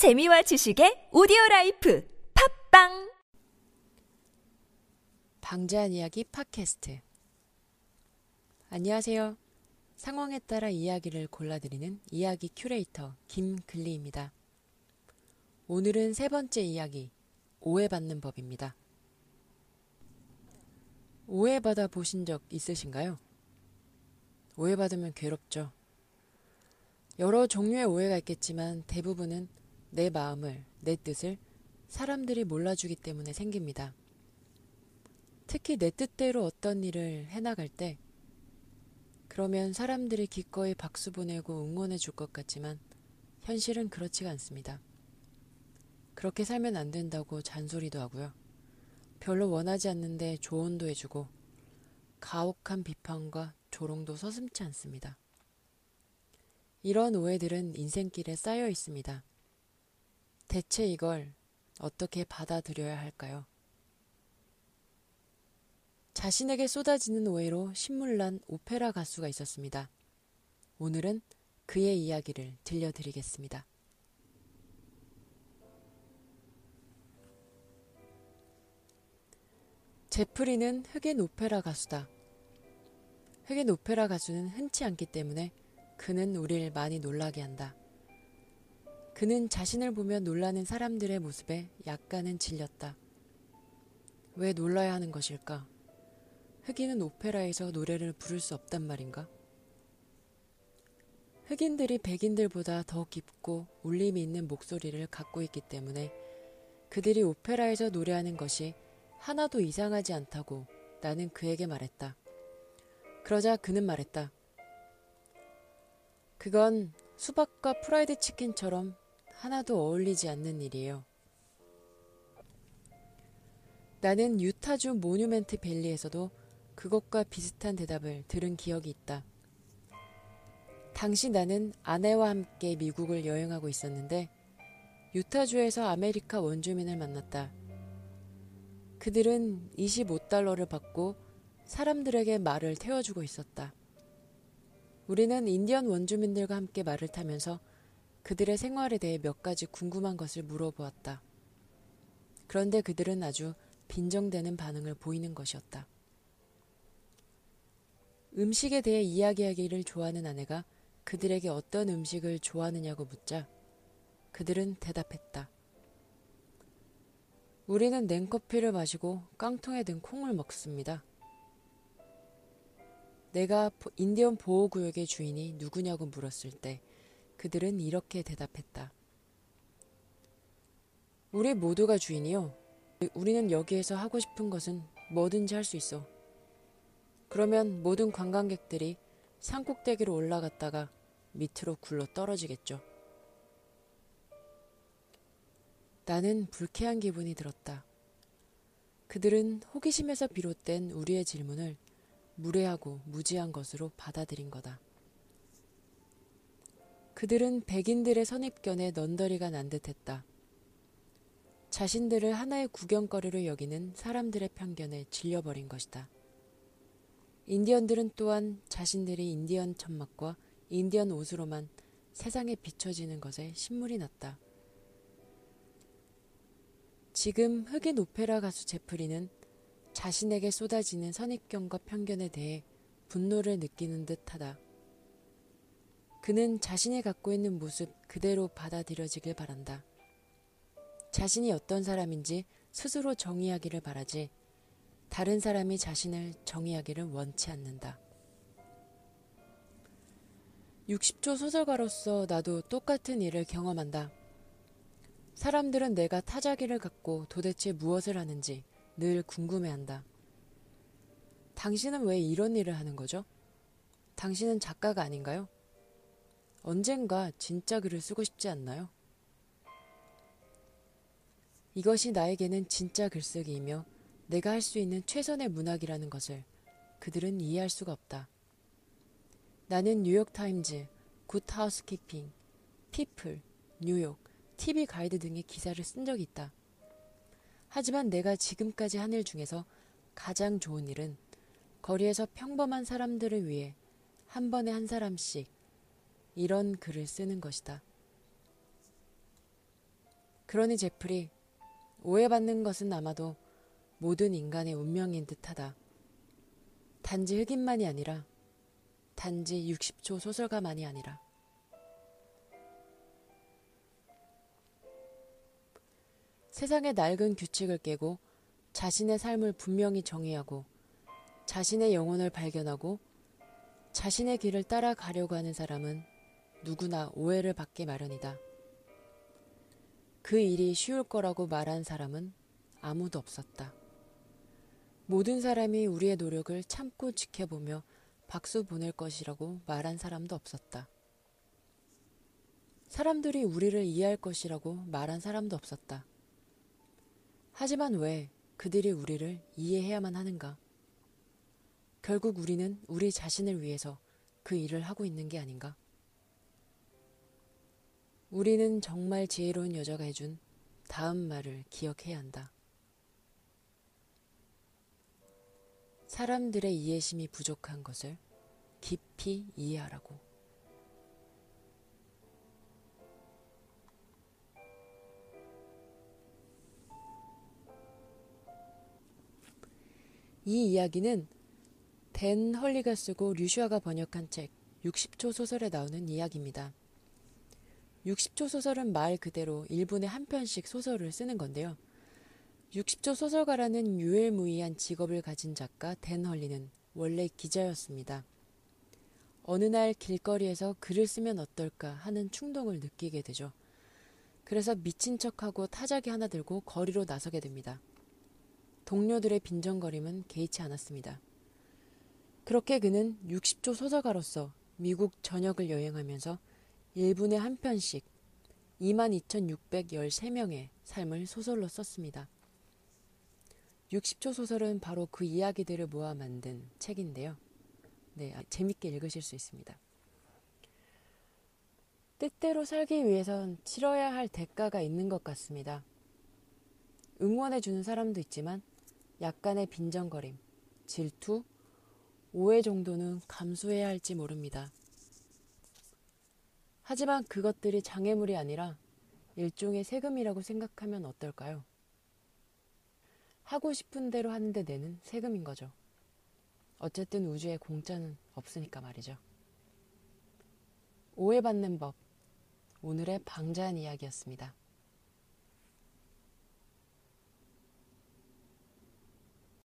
재미와 지식의 오디오 life 팟빵 방제한 이야기 팟캐스트 안녕하세요. 상황에 따라 이야기를 골라드리는 이야기 큐레이터 김글리입니다. 오늘은 세 번째 이야기 오해받는 법입니다. 오해받아 보신 적 있으신가요? 오해받으면 괴롭죠. 여러 종류의 오해가 있겠지만 대부분은 내 마음을, 내 뜻을 사람들이 몰라주기 때문에 생깁니다. 특히 내 뜻대로 어떤 일을 해나갈 때, 그러면 사람들이 기꺼이 박수 보내고 응원해 줄 것 같지만, 현실은 그렇지가 않습니다. 그렇게 살면 안 된다고 잔소리도 하고요. 별로 원하지 않는데 조언도 해주고, 가혹한 비판과 조롱도 서슴지 않습니다. 이런 오해들은 인생길에 쌓여 있습니다. 대체 이걸 어떻게 받아들여야 할까요? 자신에게 쏟아지는 오해로 신물난 오페라 가수가 있었습니다. 오늘은 그의 이야기를 들려드리겠습니다. 제프리는 흑인 오페라 가수다. 흑인 오페라 가수는 흔치 않기 때문에 그는 우리를 많이 놀라게 한다. 그는 자신을 보며 놀라는 사람들의 모습에 약간은 질렸다. 왜 놀라야 하는 것일까? 흑인은 오페라에서 노래를 부를 수 없단 말인가? 흑인들이 백인들보다 더 깊고 울림이 있는 목소리를 갖고 있기 때문에 그들이 오페라에서 노래하는 것이 하나도 이상하지 않다고 나는 그에게 말했다. 그러자 그는 말했다. 그건 수박과 프라이드 치킨처럼 하나도 어울리지 않는 일이에요. 나는 유타주 모뉴멘트 밸리에서도 그것과 비슷한 대답을 들은 기억이 있다. 당시 나는 아내와 함께 미국을 여행하고 있었는데 유타주에서 아메리카 원주민을 만났다. 그들은 25달러를 받고 사람들에게 말을 태워주고 있었다. 우리는 인디언 원주민들과 함께 말을 타면서 그들의 생활에 대해 몇 가지 궁금한 것을 물어보았다. 그런데 그들은 아주 빈정대는 반응을 보이는 것이었다. 음식에 대해 이야기하기를 좋아하는 아내가 그들에게 어떤 음식을 좋아하느냐고 묻자 그들은 대답했다. 우리는 냉커피를 마시고 깡통에 든 콩을 먹습니다. 내가 인디언 보호구역의 주인이 누구냐고 물었을 때 그들은 이렇게 대답했다. 우리 모두가 주인이요. 우리는 여기에서 하고 싶은 것은 뭐든지 할 수 있어. 그러면 모든 관광객들이 산꼭대기로 올라갔다가 밑으로 굴러 떨어지겠죠. 나는 불쾌한 기분이 들었다. 그들은 호기심에서 비롯된 우리의 질문을 무례하고 무지한 것으로 받아들인 거다. 그들은 백인들의 선입견에 넌더리가 난 듯했다. 자신들을 하나의 구경거리로 여기는 사람들의 편견에 질려버린 것이다. 인디언들은 또한 자신들이 인디언 천막과 인디언 옷으로만 세상에 비춰지는 것에 신물이 났다. 지금 흑인 오페라 가수 제프리는 자신에게 쏟아지는 선입견과 편견에 대해 분노를 느끼는 듯하다. 그는 자신이 갖고 있는 모습 그대로 받아들여지길 바란다. 자신이 어떤 사람인지 스스로 정의하기를 바라지 다른 사람이 자신을 정의하기를 원치 않는다. 60초 소설가로서 나도 똑같은 일을 경험한다. 사람들은 내가 타자기를 갖고 도대체 무엇을 하는지 늘 궁금해한다. 당신은 왜 이런 일을 하는 거죠? 당신은 작가가 아닌가요? 언젠가 진짜 글을 쓰고 싶지 않나요? 이것이 나에게는 진짜 글쓰기이며 내가 할 수 있는 최선의 문학이라는 것을 그들은 이해할 수가 없다. 나는 뉴욕타임즈, 굿하우스키핑, 피플, 뉴욕, TV 가이드 등의 기사를 쓴 적이 있다. 하지만 내가 지금까지 한 일 중에서 가장 좋은 일은 거리에서 평범한 사람들을 위해 한 번에 한 사람씩 이런 글을 쓰는 것이다. 그러니 제플이 오해받는 것은 아마도 모든 인간의 운명인 듯하다. 단지 흑인만이 아니라 단지 60초 소설가만이 아니라 세상의 낡은 규칙을 깨고 자신의 삶을 분명히 정의하고 자신의 영혼을 발견하고 자신의 길을 따라가려고 하는 사람은 누구나 오해를 받기 마련이다. 그 일이 쉬울 거라고 말한 사람은 아무도 없었다. 모든 사람이 우리의 노력을 참고 지켜보며 박수 보낼 것이라고 말한 사람도 없었다. 사람들이 우리를 이해할 것이라고 말한 사람도 없었다. 하지만 왜 그들이 우리를 이해해야만 하는가? 결국 우리는 우리 자신을 위해서 그 일을 하고 있는 게 아닌가? 우리는 정말 지혜로운 여자가 해준 다음 말을 기억해야 한다. 사람들의 이해심이 부족한 것을 깊이 이해하라고. 이 이야기는 댄 헐리가 쓰고 류슈아가 번역한 책 60초 소설에 나오는 이야기입니다. 60초 소설은 말 그대로 1분에 한 편씩 소설을 쓰는 건데요. 60초 소설가라는 유일무이한 직업을 가진 작가 댄 헐리는 원래 기자였습니다. 어느 날 길거리에서 글을 쓰면 어떨까 하는 충동을 느끼게 되죠. 그래서 미친 척하고 타자기 하나 들고 거리로 나서게 됩니다. 동료들의 빈정거림은 개의치 않았습니다. 그렇게 그는 60초 소설가로서 미국 전역을 여행하면서 1분에 한 편씩 22,613명의 삶을 소설로 썼습니다. 60초 소설은 바로 그 이야기들을 모아 만든 책인데요. 네, 아, 재밌게 읽으실 수 있습니다. 뜻대로 살기 위해선 치러야 할 대가가 있는 것 같습니다. 응원해주는 사람도 있지만 약간의 빈정거림, 질투, 오해 정도는 감수해야 할지 모릅니다. 하지만 그것들이 장애물이 아니라 일종의 세금이라고 생각하면 어떨까요? 하고 싶은 대로 하는데 내는 세금인 거죠. 어쨌든 우주에 공짜는 없으니까 말이죠. 오해받는 법. 오늘의 방자한 이야기였습니다.